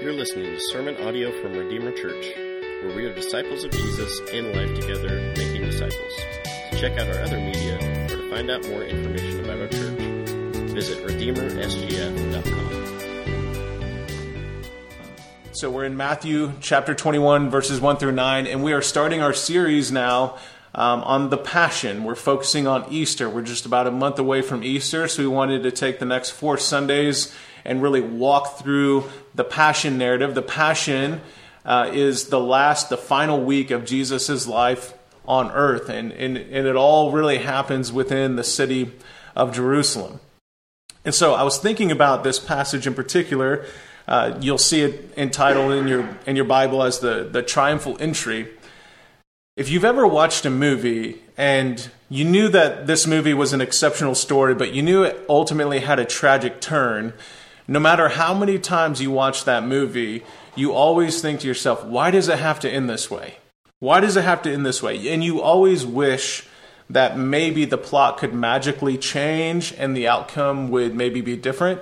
You're listening to sermon audio from Redeemer Church, where we are disciples of Jesus in life together, making disciples. To check out our other media or to find out more information about our church, visit redeemersgf.com. So we're in Matthew chapter 21, verses 1 through 9, and we are starting our series now um, on the Passion. We're focusing on Easter. We're just about a month away from Easter, so we wanted to take the next four Sundays and really walk through the Passion narrative. The Passion uh, is the last, the final week of Jesus' life on earth, and, and, and it all really happens within the city of Jerusalem. And so I was thinking about this passage in particular. Uh, you'll see it entitled in your in your Bible as the the triumphal entry. If you've ever watched a movie and you knew that this movie was an exceptional story, but you knew it ultimately had a tragic turn, no matter how many times you watch that movie, you always think to yourself, why does it have to end this way? Why does it have to end this way? And you always wish that maybe the plot could magically change and the outcome would maybe be different.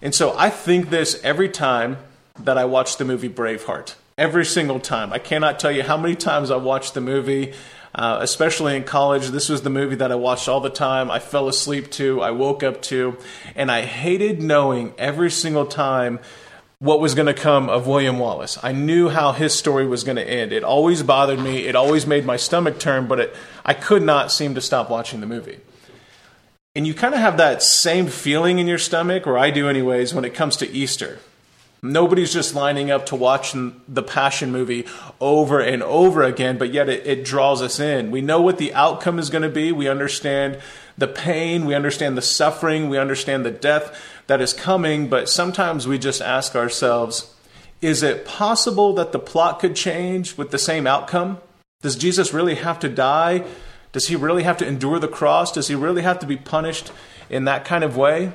And so I think this every time that I watch the movie Braveheart. Every single time. I cannot tell you how many times I watched the movie. Uh, especially in college. This was the movie that I watched all the time. I fell asleep to, I woke up to, and I hated knowing every single time what was going to come of William Wallace. I knew how his story was going to end. It always bothered me. It always made my stomach turn, but it, I could not seem to stop watching the movie. And you kind of have that same feeling in your stomach, or I do anyways, when it comes to Easter. Nobody's just lining up to watch the Passion movie over and over again, but yet it, it draws us in. We know what the outcome is going to be. We understand the pain, we understand the suffering, we understand the death that is coming, but sometimes we just ask ourselves is it possible that the plot could change with the same outcome? Does Jesus really have to die? Does he really have to endure the cross? Does he really have to be punished in that kind of way?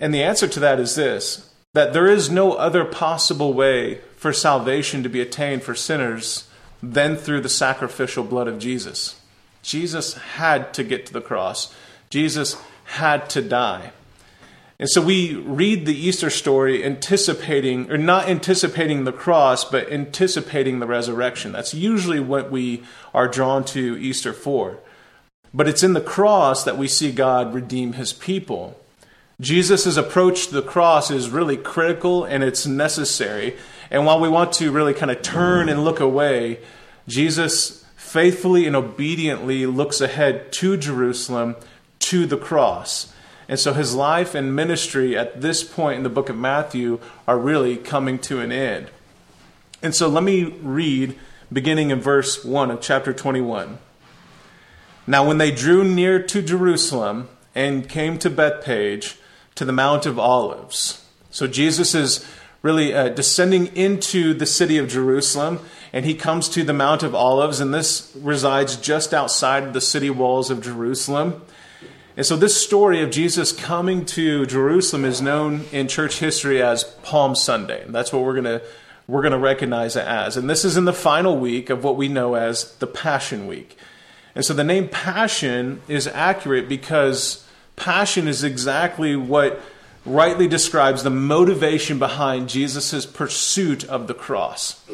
And the answer to that is this that there is no other possible way for salvation to be attained for sinners than through the sacrificial blood of Jesus. Jesus had to get to the cross, Jesus had to die. And so we read the Easter story anticipating, or not anticipating the cross, but anticipating the resurrection. That's usually what we are drawn to Easter for. But it's in the cross that we see God redeem his people. Jesus' approach to the cross is really critical and it's necessary. And while we want to really kind of turn and look away, Jesus faithfully and obediently looks ahead to Jerusalem, to the cross. And so his life and ministry at this point in the book of Matthew are really coming to an end. And so let me read beginning in verse 1 of chapter 21. Now, when they drew near to Jerusalem and came to Bethphage, to the Mount of Olives. So Jesus is really uh, descending into the city of Jerusalem, and he comes to the Mount of Olives, and this resides just outside the city walls of Jerusalem. And so, this story of Jesus coming to Jerusalem is known in church history as Palm Sunday. and That's what we're going to we're going to recognize it as. And this is in the final week of what we know as the Passion Week. And so, the name Passion is accurate because Passion is exactly what rightly describes the motivation behind Jesus' pursuit of the cross.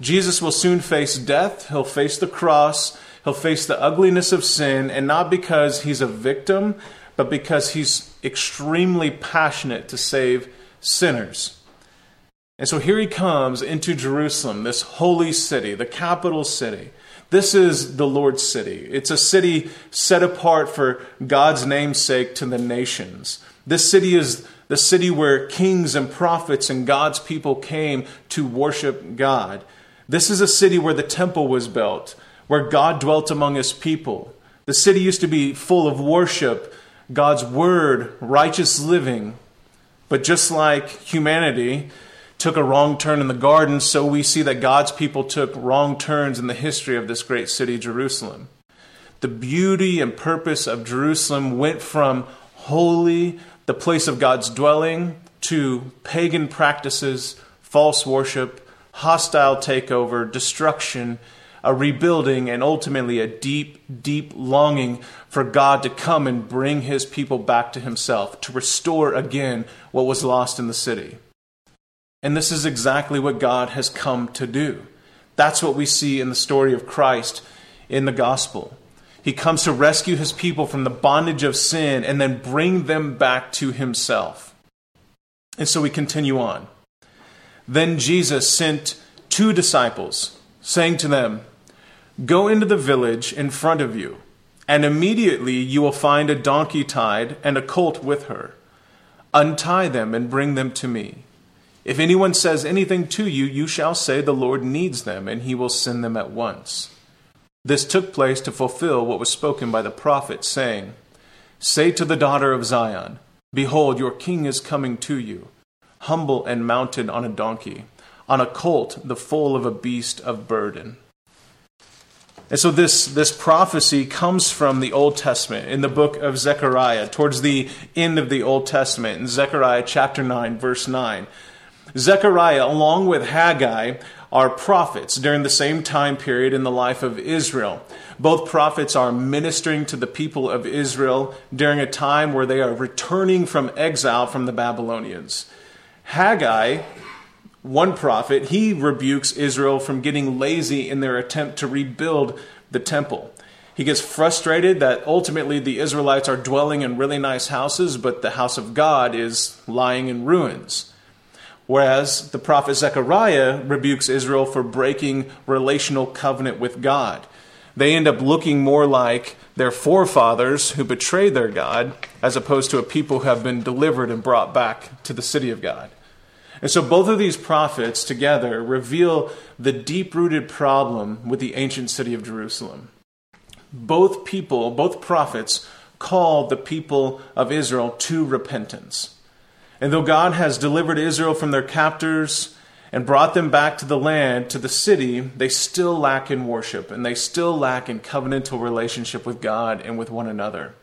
Jesus will soon face death, he'll face the cross, he'll face the ugliness of sin, and not because he's a victim, but because he's extremely passionate to save sinners. And so here he comes into Jerusalem, this holy city, the capital city. This is the Lord's city. It's a city set apart for God's namesake to the nations. This city is the city where kings and prophets and God's people came to worship God. This is a city where the temple was built, where God dwelt among his people. The city used to be full of worship, God's word, righteous living. But just like humanity, took a wrong turn in the garden, so we see that God's people took wrong turns in the history of this great city, Jerusalem. The beauty and purpose of Jerusalem went from holy, the place of God's dwelling, to pagan practices, false worship, hostile takeover, destruction, a rebuilding, and ultimately a deep, deep longing for God to come and bring his people back to himself, to restore again what was lost in the city. And this is exactly what God has come to do. That's what we see in the story of Christ in the gospel. He comes to rescue his people from the bondage of sin and then bring them back to himself. And so we continue on. Then Jesus sent two disciples, saying to them, Go into the village in front of you, and immediately you will find a donkey tied and a colt with her. Untie them and bring them to me. If anyone says anything to you, you shall say, The Lord needs them, and he will send them at once. This took place to fulfill what was spoken by the prophet, saying, Say to the daughter of Zion, Behold, your king is coming to you, humble and mounted on a donkey, on a colt, the foal of a beast of burden. And so this, this prophecy comes from the Old Testament in the book of Zechariah, towards the end of the Old Testament, in Zechariah chapter 9, verse 9. Zechariah, along with Haggai, are prophets during the same time period in the life of Israel. Both prophets are ministering to the people of Israel during a time where they are returning from exile from the Babylonians. Haggai, one prophet, he rebukes Israel from getting lazy in their attempt to rebuild the temple. He gets frustrated that ultimately the Israelites are dwelling in really nice houses, but the house of God is lying in ruins. Whereas the prophet Zechariah rebukes Israel for breaking relational covenant with God. They end up looking more like their forefathers who betrayed their God, as opposed to a people who have been delivered and brought back to the city of God. And so both of these prophets together reveal the deep rooted problem with the ancient city of Jerusalem. Both people, both prophets, call the people of Israel to repentance. And though God has delivered Israel from their captors and brought them back to the land, to the city, they still lack in worship and they still lack in covenantal relationship with God and with one another.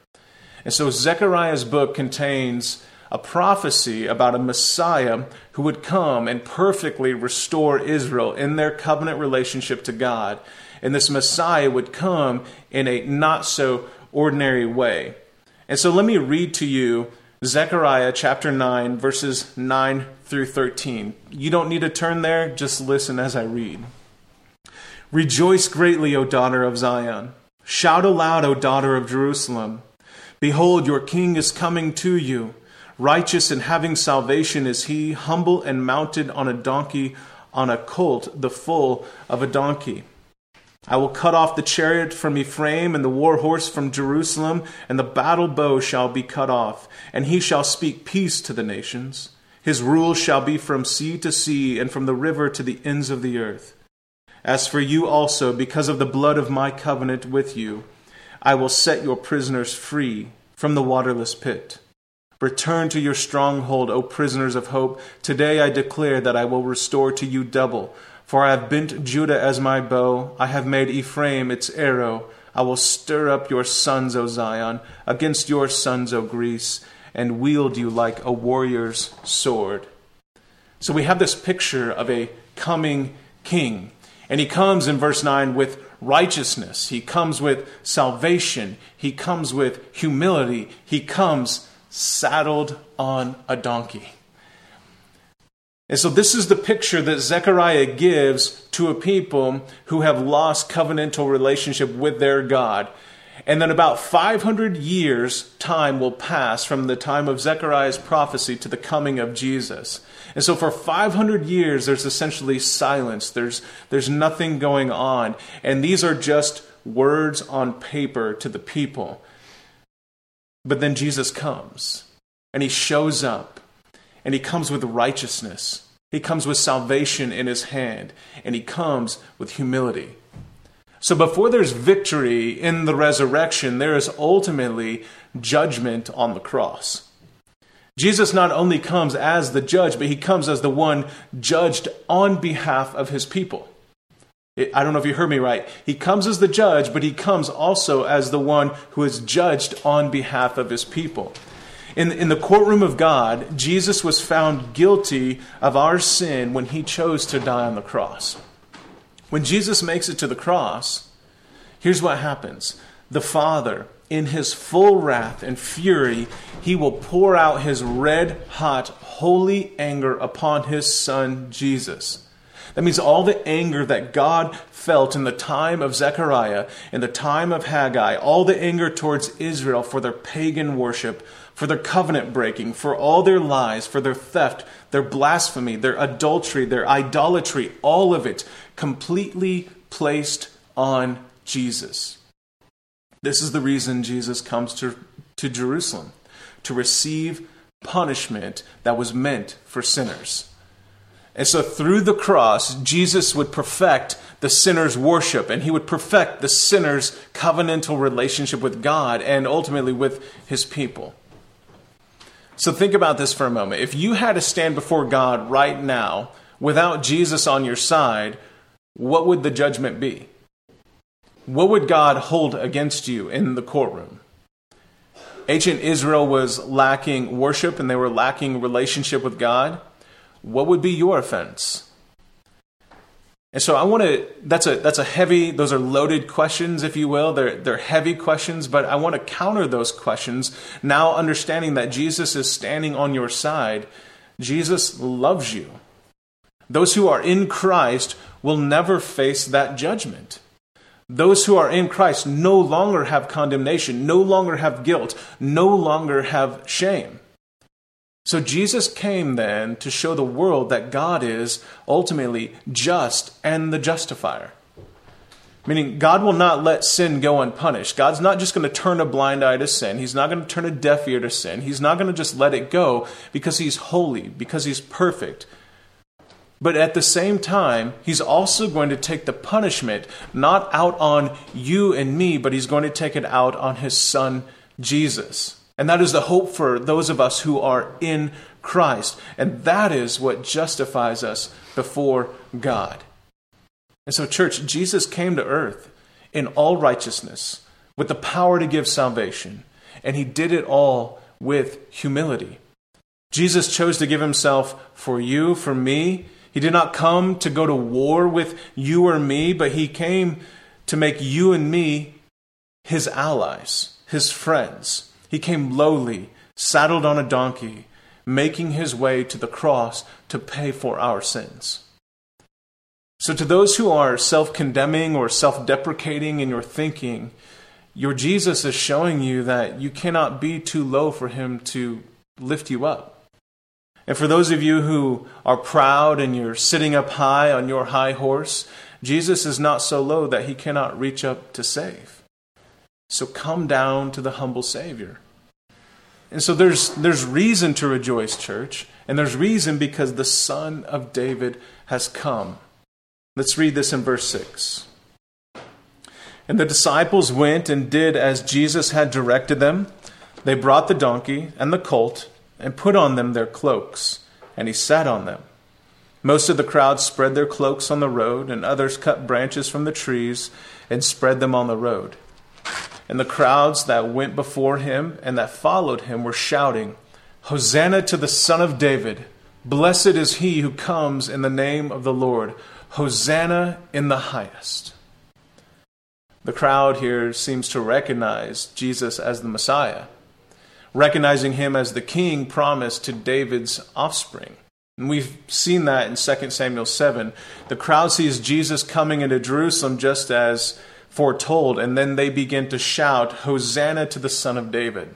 And so Zechariah's book contains a prophecy about a Messiah who would come and perfectly restore Israel in their covenant relationship to God. And this Messiah would come in a not so ordinary way. And so let me read to you Zechariah chapter 9, verses 9 through 13. You don't need to turn there, just listen as I read. Rejoice greatly, O daughter of Zion. Shout aloud, O daughter of Jerusalem. Behold, your king is coming to you. Righteous and having salvation is he, humble and mounted on a donkey, on a colt, the foal of a donkey. I will cut off the chariot from Ephraim and the war horse from Jerusalem, and the battle bow shall be cut off, and he shall speak peace to the nations. His rule shall be from sea to sea, and from the river to the ends of the earth. As for you also, because of the blood of my covenant with you, I will set your prisoners free from the waterless pit. Return to your stronghold, O prisoners of hope. Today I declare that I will restore to you double for I have bent Judah as my bow, I have made Ephraim its arrow. I will stir up your sons, O Zion, against your sons, O Greece, and wield you like a warrior's sword. So we have this picture of a coming king. And he comes in verse 9 with righteousness. He comes with salvation. He comes with humility. He comes saddled on a donkey. And so, this is the picture that Zechariah gives to a people who have lost covenantal relationship with their God. And then, about 500 years' time will pass from the time of Zechariah's prophecy to the coming of Jesus. And so, for 500 years, there's essentially silence, there's, there's nothing going on. And these are just words on paper to the people. But then Jesus comes, and he shows up and he comes with righteousness. He comes with salvation in his hand, and he comes with humility. So before there's victory in the resurrection, there is ultimately judgment on the cross. Jesus not only comes as the judge, but he comes as the one judged on behalf of his people. I don't know if you heard me right. He comes as the judge, but he comes also as the one who is judged on behalf of his people. In, in the courtroom of God, Jesus was found guilty of our sin when he chose to die on the cross. When Jesus makes it to the cross, here's what happens the Father in his full wrath and fury, he will pour out his red hot, holy anger upon his son Jesus. That means all the anger that God felt in the time of Zechariah, in the time of Haggai, all the anger towards Israel for their pagan worship, for their covenant breaking, for all their lies, for their theft, their blasphemy, their adultery, their idolatry, all of it completely placed on Jesus. This is the reason Jesus comes to, to Jerusalem to receive punishment that was meant for sinners. And so through the cross, Jesus would perfect the sinner's worship and he would perfect the sinner's covenantal relationship with God and ultimately with his people. So think about this for a moment. If you had to stand before God right now without Jesus on your side, what would the judgment be? What would God hold against you in the courtroom? Ancient Israel was lacking worship and they were lacking relationship with God what would be your offense? And so I want to that's a that's a heavy those are loaded questions if you will. They're they're heavy questions, but I want to counter those questions now understanding that Jesus is standing on your side. Jesus loves you. Those who are in Christ will never face that judgment. Those who are in Christ no longer have condemnation, no longer have guilt, no longer have shame. So Jesus came then to show the world that God is ultimately just and the justifier. Meaning, God will not let sin go unpunished. God's not just going to turn a blind eye to sin. He's not going to turn a deaf ear to sin. He's not going to just let it go because He's holy, because He's perfect. But at the same time, He's also going to take the punishment not out on you and me, but He's going to take it out on His Son, Jesus. And that is the hope for those of us who are in Christ. And that is what justifies us before God. And so, church, Jesus came to earth in all righteousness with the power to give salvation. And he did it all with humility. Jesus chose to give himself for you, for me. He did not come to go to war with you or me, but he came to make you and me his allies, his friends. He came lowly, saddled on a donkey, making his way to the cross to pay for our sins. So, to those who are self condemning or self deprecating in your thinking, your Jesus is showing you that you cannot be too low for him to lift you up. And for those of you who are proud and you're sitting up high on your high horse, Jesus is not so low that he cannot reach up to save. So come down to the humble Savior. And so there's, there's reason to rejoice, church. And there's reason because the Son of David has come. Let's read this in verse 6. And the disciples went and did as Jesus had directed them. They brought the donkey and the colt and put on them their cloaks, and he sat on them. Most of the crowd spread their cloaks on the road, and others cut branches from the trees and spread them on the road. And the crowds that went before him and that followed him were shouting, Hosanna to the Son of David! Blessed is he who comes in the name of the Lord! Hosanna in the highest! The crowd here seems to recognize Jesus as the Messiah, recognizing him as the king promised to David's offspring. And we've seen that in 2 Samuel 7. The crowd sees Jesus coming into Jerusalem just as foretold, and then they begin to shout, Hosanna to the Son of David.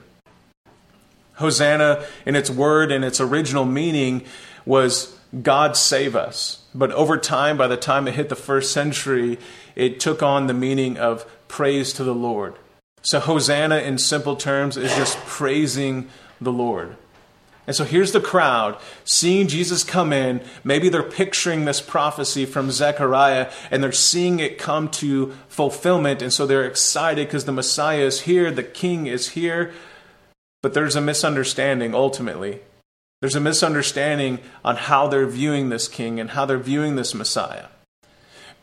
Hosanna, in its word and its original meaning, was God save us. But over time, by the time it hit the first century, it took on the meaning of praise to the Lord. So, Hosanna, in simple terms, is just praising the Lord. And so here's the crowd seeing Jesus come in. Maybe they're picturing this prophecy from Zechariah and they're seeing it come to fulfillment. And so they're excited because the Messiah is here, the King is here. But there's a misunderstanding ultimately. There's a misunderstanding on how they're viewing this King and how they're viewing this Messiah.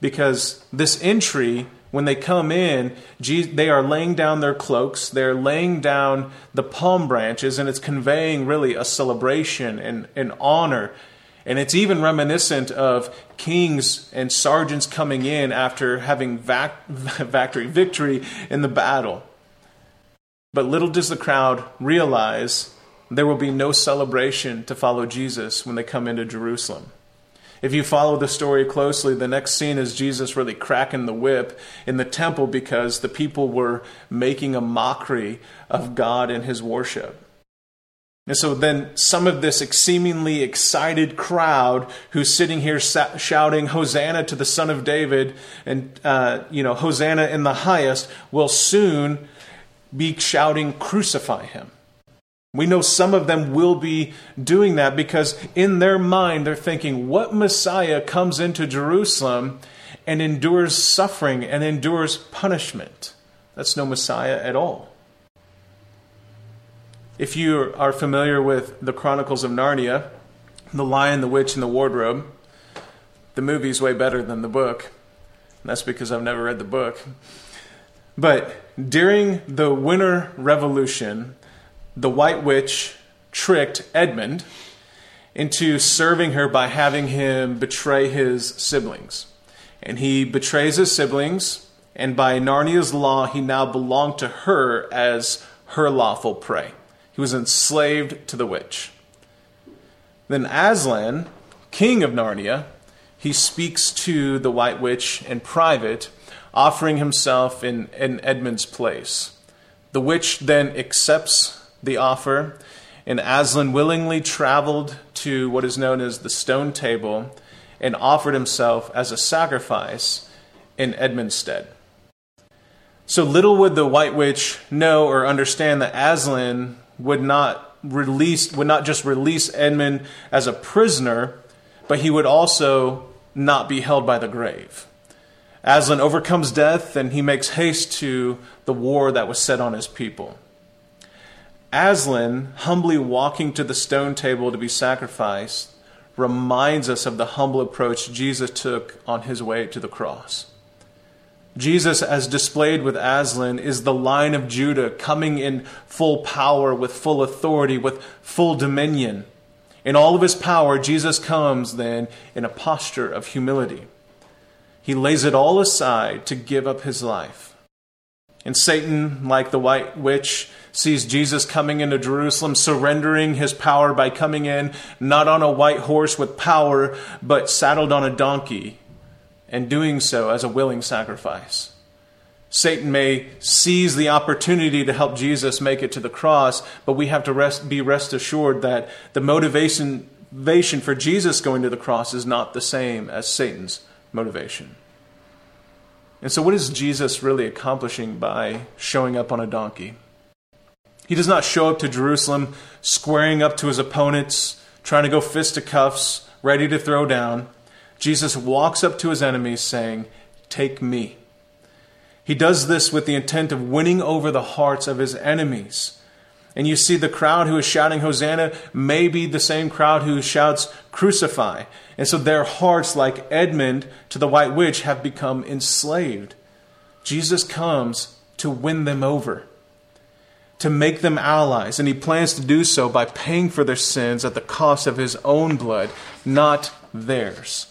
Because this entry when they come in, they are laying down their cloaks, they're laying down the palm branches, and it's conveying really a celebration and an honor. And it's even reminiscent of kings and sergeants coming in after having vac- victory, victory in the battle. But little does the crowd realize there will be no celebration to follow Jesus when they come into Jerusalem. If you follow the story closely, the next scene is Jesus really cracking the whip in the temple because the people were making a mockery of God and his worship. And so then some of this seemingly excited crowd who's sitting here shouting, Hosanna to the Son of David, and, uh, you know, Hosanna in the highest, will soon be shouting, Crucify him. We know some of them will be doing that because in their mind they're thinking, what Messiah comes into Jerusalem and endures suffering and endures punishment? That's no Messiah at all. If you are familiar with the Chronicles of Narnia, The Lion, the Witch, and the Wardrobe, the movie's way better than the book. And that's because I've never read the book. But during the Winter Revolution, the White Witch tricked Edmund into serving her by having him betray his siblings. And he betrays his siblings, and by Narnia's law, he now belonged to her as her lawful prey. He was enslaved to the witch. Then Aslan, king of Narnia, he speaks to the White Witch in private, offering himself in, in Edmund's place. The witch then accepts the offer, and Aslan willingly traveled to what is known as the stone table and offered himself as a sacrifice in Edmund's stead. So little would the White Witch know or understand that Aslan would not release would not just release Edmund as a prisoner, but he would also not be held by the grave. Aslan overcomes death and he makes haste to the war that was set on his people. Aslan, humbly walking to the stone table to be sacrificed, reminds us of the humble approach Jesus took on his way to the cross. Jesus, as displayed with Aslan, is the Lion of Judah coming in full power, with full authority, with full dominion. In all of his power, Jesus comes then in a posture of humility. He lays it all aside to give up his life. And Satan, like the white witch, sees Jesus coming into Jerusalem, surrendering his power by coming in not on a white horse with power, but saddled on a donkey, and doing so as a willing sacrifice. Satan may seize the opportunity to help Jesus make it to the cross, but we have to rest, be rest assured that the motivation, for Jesus going to the cross is not the same as Satan's motivation. And so, what is Jesus really accomplishing by showing up on a donkey? He does not show up to Jerusalem squaring up to his opponents, trying to go fist to cuffs, ready to throw down. Jesus walks up to his enemies saying, Take me. He does this with the intent of winning over the hearts of his enemies. And you see the crowd who is shouting Hosanna may be the same crowd who shouts Crucify. And so their hearts, like Edmund to the white witch, have become enslaved. Jesus comes to win them over to make them allies, and he plans to do so by paying for their sins at the cost of his own blood, not theirs.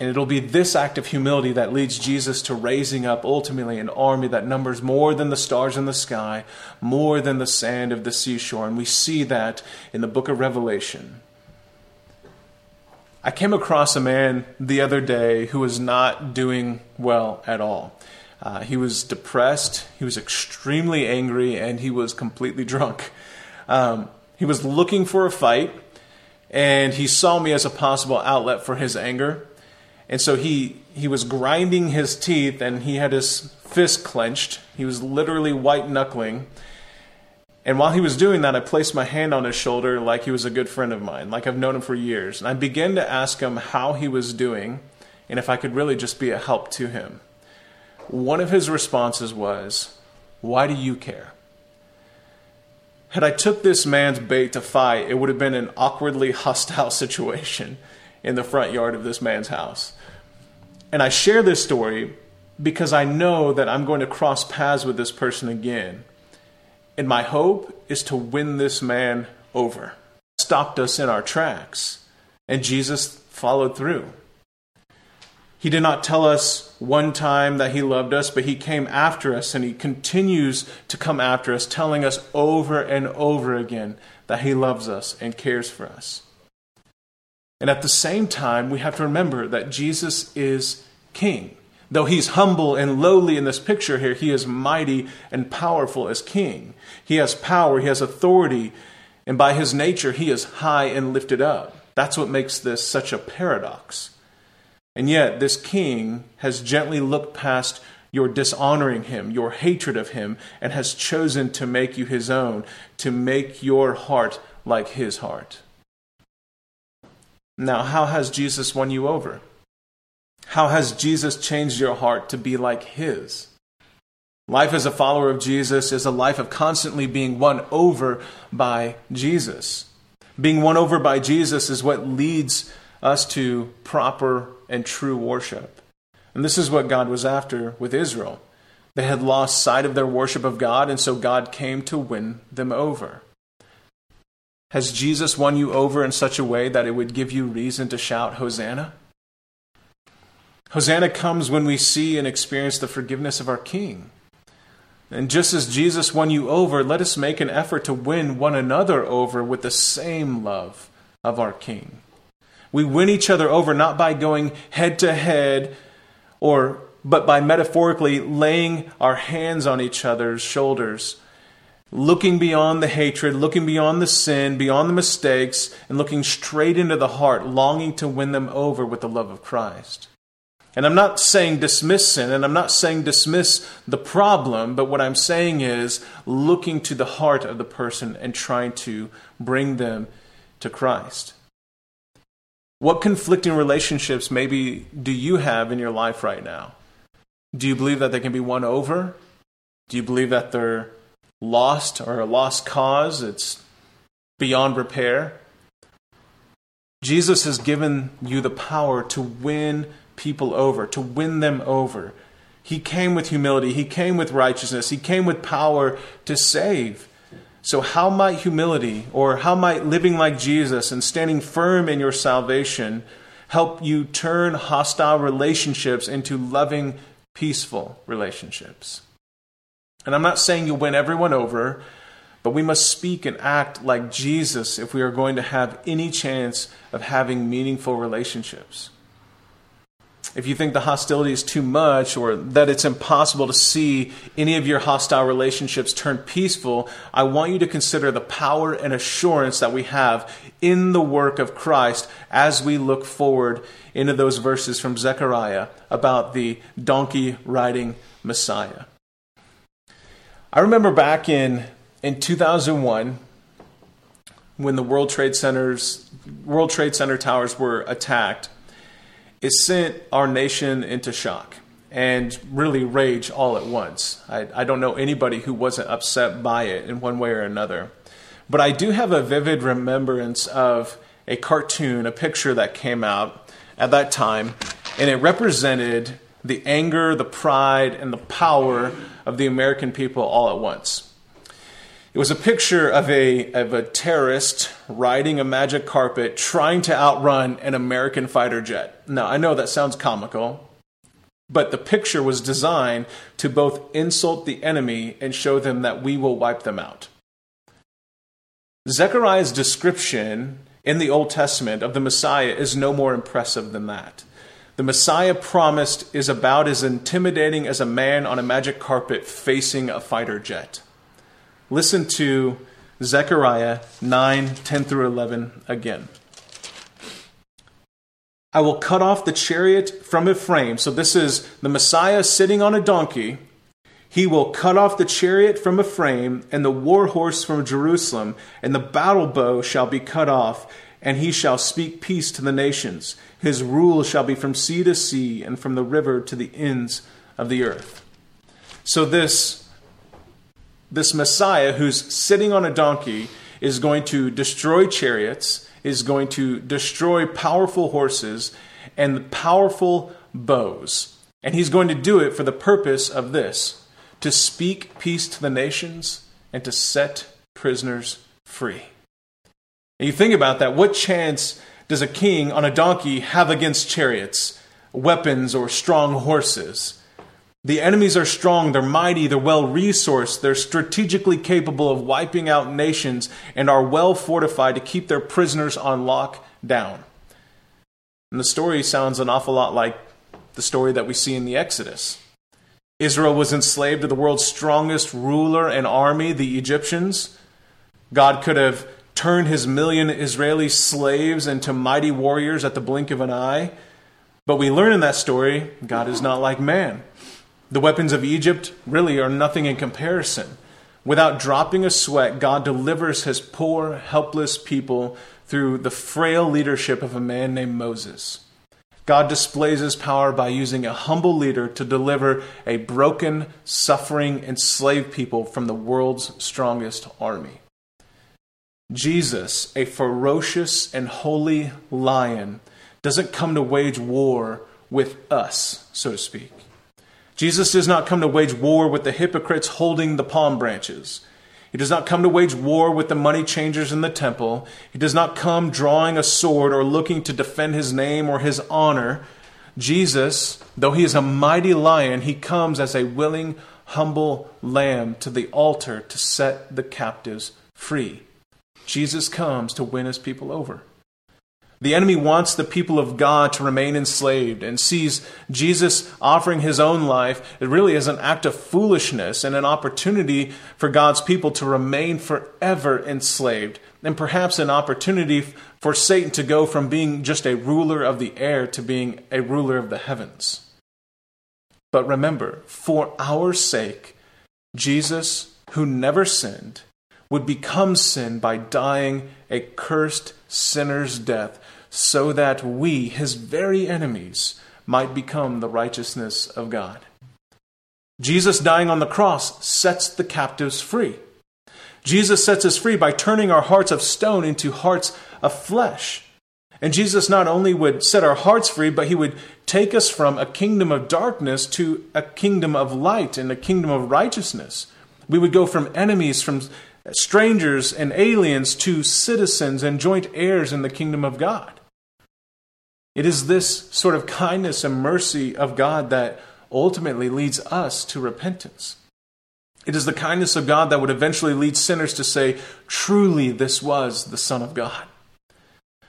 And it'll be this act of humility that leads Jesus to raising up ultimately an army that numbers more than the stars in the sky, more than the sand of the seashore. And we see that in the book of Revelation. I came across a man the other day who was not doing well at all. Uh, he was depressed, he was extremely angry, and he was completely drunk. Um, he was looking for a fight, and he saw me as a possible outlet for his anger. And so he, he was grinding his teeth, and he had his fist clenched. He was literally white knuckling. And while he was doing that, I placed my hand on his shoulder like he was a good friend of mine, like I've known him for years. And I began to ask him how he was doing and if I could really just be a help to him. One of his responses was, Why do you care? Had I took this man's bait to fight, it would have been an awkwardly hostile situation in the front yard of this man's house. And I share this story because I know that I'm going to cross paths with this person again. And my hope is to win this man over. Stopped us in our tracks, and Jesus followed through. He did not tell us one time that He loved us, but He came after us and He continues to come after us, telling us over and over again that He loves us and cares for us. And at the same time, we have to remember that Jesus is King. Though he's humble and lowly in this picture here, he is mighty and powerful as king. He has power, he has authority, and by his nature, he is high and lifted up. That's what makes this such a paradox. And yet, this king has gently looked past your dishonoring him, your hatred of him, and has chosen to make you his own, to make your heart like his heart. Now, how has Jesus won you over? How has Jesus changed your heart to be like his? Life as a follower of Jesus is a life of constantly being won over by Jesus. Being won over by Jesus is what leads us to proper and true worship. And this is what God was after with Israel. They had lost sight of their worship of God, and so God came to win them over. Has Jesus won you over in such a way that it would give you reason to shout, Hosanna? Hosanna comes when we see and experience the forgiveness of our King. And just as Jesus won you over, let us make an effort to win one another over with the same love of our King. We win each other over not by going head to head or but by metaphorically laying our hands on each other's shoulders, looking beyond the hatred, looking beyond the sin, beyond the mistakes, and looking straight into the heart, longing to win them over with the love of Christ. And I'm not saying dismiss sin, and I'm not saying dismiss the problem, but what I'm saying is looking to the heart of the person and trying to bring them to Christ. What conflicting relationships maybe do you have in your life right now? Do you believe that they can be won over? Do you believe that they're lost or a lost cause? It's beyond repair. Jesus has given you the power to win people over, to win them over. He came with humility, He came with righteousness, He came with power to save. So, how might humility or how might living like Jesus and standing firm in your salvation help you turn hostile relationships into loving, peaceful relationships? And I'm not saying you'll win everyone over, but we must speak and act like Jesus if we are going to have any chance of having meaningful relationships if you think the hostility is too much or that it's impossible to see any of your hostile relationships turn peaceful, I want you to consider the power and assurance that we have in the work of Christ as we look forward into those verses from Zechariah about the donkey riding Messiah. I remember back in, in 2001 when the World Trade Centers World Trade Center towers were attacked it sent our nation into shock and really rage all at once. I, I, don't know anybody who wasn't upset by it in one way or another. But I do have a vivid remembrance of a cartoon, a picture that came out at that time, and it represented the anger, the pride, and the power of the American people all at once. It was a picture of a, of a terrorist riding a magic carpet trying to outrun an American fighter jet. Now, I know that sounds comical, but the picture was designed to both insult the enemy and show them that we will wipe them out. Zechariah's description in the Old Testament of the Messiah is no more impressive than that. The Messiah promised is about as intimidating as a man on a magic carpet facing a fighter jet. Listen to Zechariah 9 10 through 11 again. I will cut off the chariot from Ephraim. So this is the Messiah sitting on a donkey. He will cut off the chariot from Ephraim and the war horse from Jerusalem, and the battle bow shall be cut off, and he shall speak peace to the nations. His rule shall be from sea to sea and from the river to the ends of the earth. So this this Messiah who's sitting on a donkey is going to destroy chariots, is going to destroy powerful horses and powerful bows. And he's going to do it for the purpose of this to speak peace to the nations and to set prisoners free. And you think about that, what chance does a king on a donkey have against chariots? weapons or strong horses. The enemies are strong, they're mighty, they're well resourced, they're strategically capable of wiping out nations, and are well fortified to keep their prisoners on lockdown. And the story sounds an awful lot like the story that we see in the Exodus. Israel was enslaved to the world's strongest ruler and army, the Egyptians. God could have turned his million Israeli slaves into mighty warriors at the blink of an eye. But we learn in that story God is not like man. The weapons of Egypt really are nothing in comparison. Without dropping a sweat, God delivers his poor, helpless people through the frail leadership of a man named Moses. God displays his power by using a humble leader to deliver a broken, suffering, enslaved people from the world's strongest army. Jesus, a ferocious and holy lion, doesn't come to wage war with us, so to speak. Jesus does not come to wage war with the hypocrites holding the palm branches. He does not come to wage war with the money changers in the temple. He does not come drawing a sword or looking to defend his name or his honor. Jesus, though he is a mighty lion, he comes as a willing, humble lamb to the altar to set the captives free. Jesus comes to win his people over. The enemy wants the people of God to remain enslaved and sees Jesus offering his own life really as an act of foolishness and an opportunity for God's people to remain forever enslaved, and perhaps an opportunity for Satan to go from being just a ruler of the air to being a ruler of the heavens. But remember, for our sake, Jesus, who never sinned, would become sin by dying a cursed sinner's death so that we, his very enemies, might become the righteousness of God. Jesus dying on the cross sets the captives free. Jesus sets us free by turning our hearts of stone into hearts of flesh. And Jesus not only would set our hearts free, but he would take us from a kingdom of darkness to a kingdom of light and a kingdom of righteousness. We would go from enemies, from strangers and aliens to citizens and joint heirs in the kingdom of God. It is this sort of kindness and mercy of God that ultimately leads us to repentance. It is the kindness of God that would eventually lead sinners to say, truly, this was the Son of God.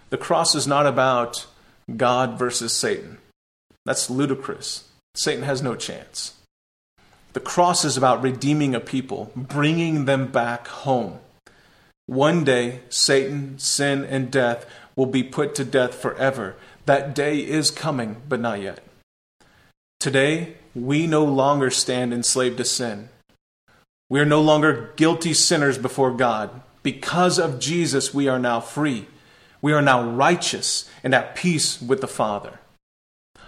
The cross is not about God versus Satan. That's ludicrous. Satan has no chance. The cross is about redeeming a people, bringing them back home. One day, Satan, sin, and death will be put to death forever. That day is coming, but not yet. Today, we no longer stand enslaved to sin. We are no longer guilty sinners before God. Because of Jesus, we are now free. We are now righteous and at peace with the Father.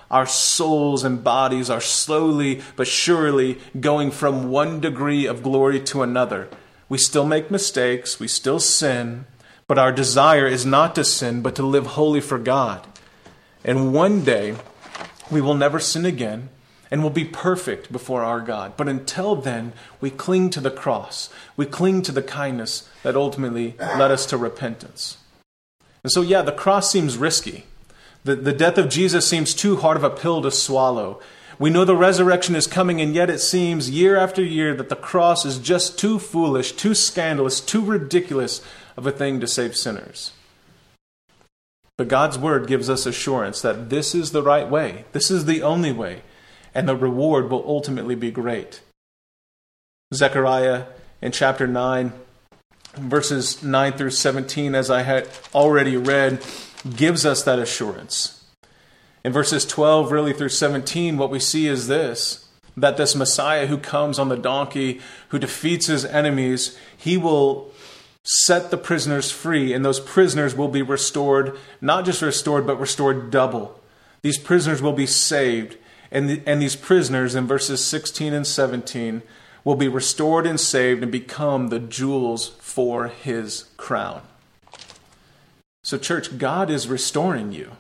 Our souls and bodies are slowly but surely going from one degree of glory to another. We still make mistakes, we still sin, but our desire is not to sin, but to live holy for God. And one day, we will never sin again and will be perfect before our God. But until then, we cling to the cross. We cling to the kindness that ultimately led us to repentance. And so, yeah, the cross seems risky. The, the death of Jesus seems too hard of a pill to swallow. We know the resurrection is coming, and yet it seems year after year that the cross is just too foolish, too scandalous, too ridiculous of a thing to save sinners. But God's word gives us assurance that this is the right way, this is the only way, and the reward will ultimately be great. Zechariah in chapter 9, verses 9 through 17, as I had already read, gives us that assurance. In verses 12 really through 17, what we see is this that this Messiah who comes on the donkey, who defeats his enemies, he will set the prisoners free, and those prisoners will be restored, not just restored, but restored double. These prisoners will be saved, and, the, and these prisoners in verses 16 and 17 will be restored and saved and become the jewels for his crown. So, church, God is restoring you.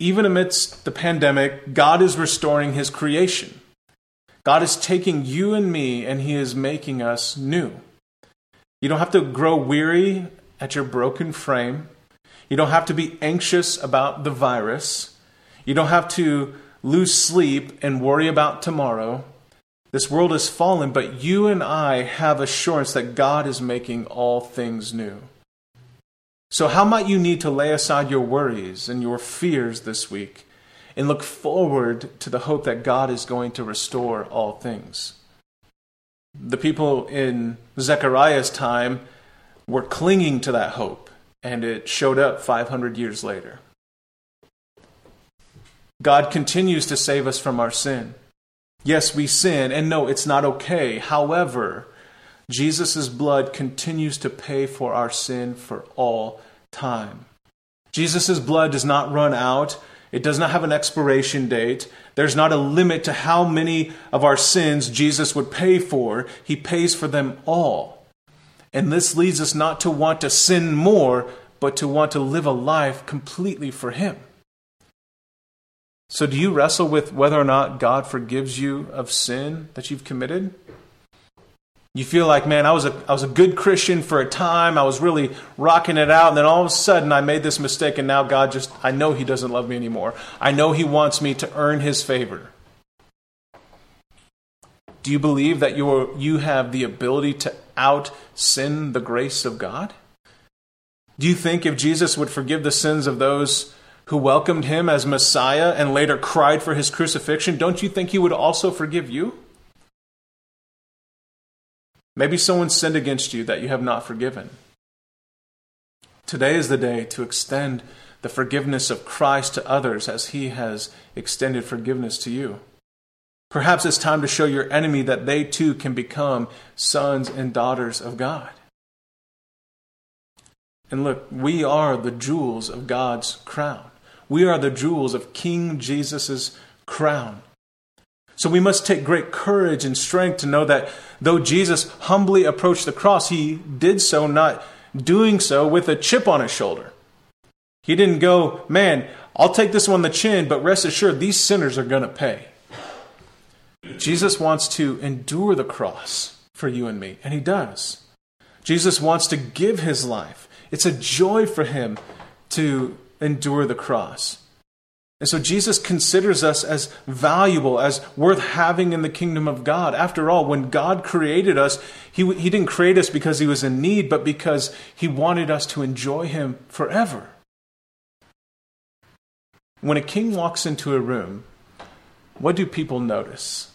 Even amidst the pandemic, God is restoring his creation. God is taking you and me and he is making us new. You don't have to grow weary at your broken frame. You don't have to be anxious about the virus. You don't have to lose sleep and worry about tomorrow. This world is fallen, but you and I have assurance that God is making all things new. So, how might you need to lay aside your worries and your fears this week and look forward to the hope that God is going to restore all things? The people in Zechariah's time were clinging to that hope, and it showed up 500 years later. God continues to save us from our sin. Yes, we sin, and no, it's not okay. However, Jesus' blood continues to pay for our sin for all time. Jesus' blood does not run out. It does not have an expiration date. There's not a limit to how many of our sins Jesus would pay for. He pays for them all. And this leads us not to want to sin more, but to want to live a life completely for Him. So, do you wrestle with whether or not God forgives you of sin that you've committed? You feel like, man, I was, a, I was a good Christian for a time. I was really rocking it out. And then all of a sudden I made this mistake, and now God just, I know He doesn't love me anymore. I know He wants me to earn His favor. Do you believe that you you have the ability to out sin the grace of God? Do you think if Jesus would forgive the sins of those who welcomed him as Messiah and later cried for his crucifixion, don't you think he would also forgive you? Maybe someone sinned against you that you have not forgiven. Today is the day to extend the forgiveness of Christ to others as he has extended forgiveness to you. Perhaps it's time to show your enemy that they too can become sons and daughters of God. And look, we are the jewels of God's crown. We are the jewels of King Jesus' crown. So we must take great courage and strength to know that though Jesus humbly approached the cross, he did so not doing so with a chip on his shoulder. He didn't go, man, I'll take this one on the chin, but rest assured, these sinners are going to pay. Jesus wants to endure the cross for you and me, and he does. Jesus wants to give his life. It's a joy for him to endure the cross. And so Jesus considers us as valuable, as worth having in the kingdom of God. After all, when God created us, he, he didn't create us because He was in need, but because He wanted us to enjoy Him forever. When a king walks into a room, what do people notice?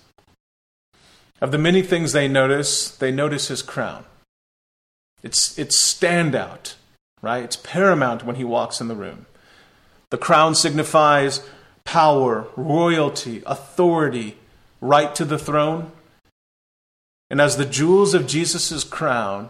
Of the many things they notice, they notice his crown. It's, it's standout, right? It's paramount when he walks in the room. The crown signifies power, royalty, authority, right to the throne. And as the jewels of Jesus' crown,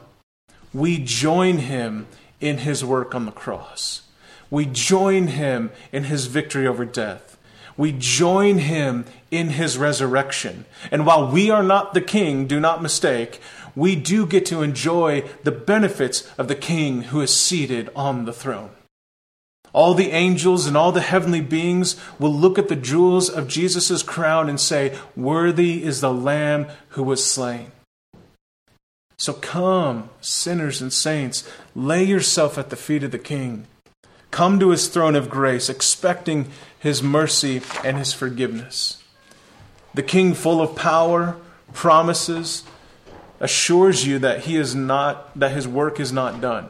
we join him in his work on the cross. We join him in his victory over death. We join him in his resurrection. And while we are not the king, do not mistake, we do get to enjoy the benefits of the king who is seated on the throne. All the angels and all the heavenly beings will look at the jewels of Jesus' crown and say, Worthy is the Lamb who was slain. So come, sinners and saints, lay yourself at the feet of the King. Come to his throne of grace, expecting his mercy and his forgiveness. The King, full of power, promises, assures you that he is not that his work is not done.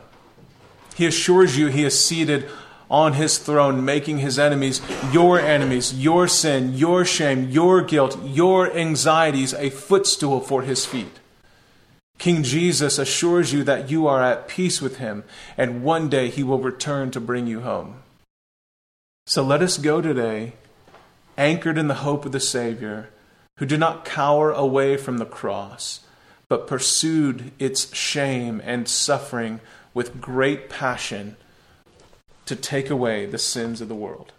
He assures you he is seated on his throne, making his enemies your enemies, your sin, your shame, your guilt, your anxieties a footstool for his feet. King Jesus assures you that you are at peace with him, and one day he will return to bring you home. So let us go today, anchored in the hope of the Savior, who did not cower away from the cross, but pursued its shame and suffering with great passion to take away the sins of the world.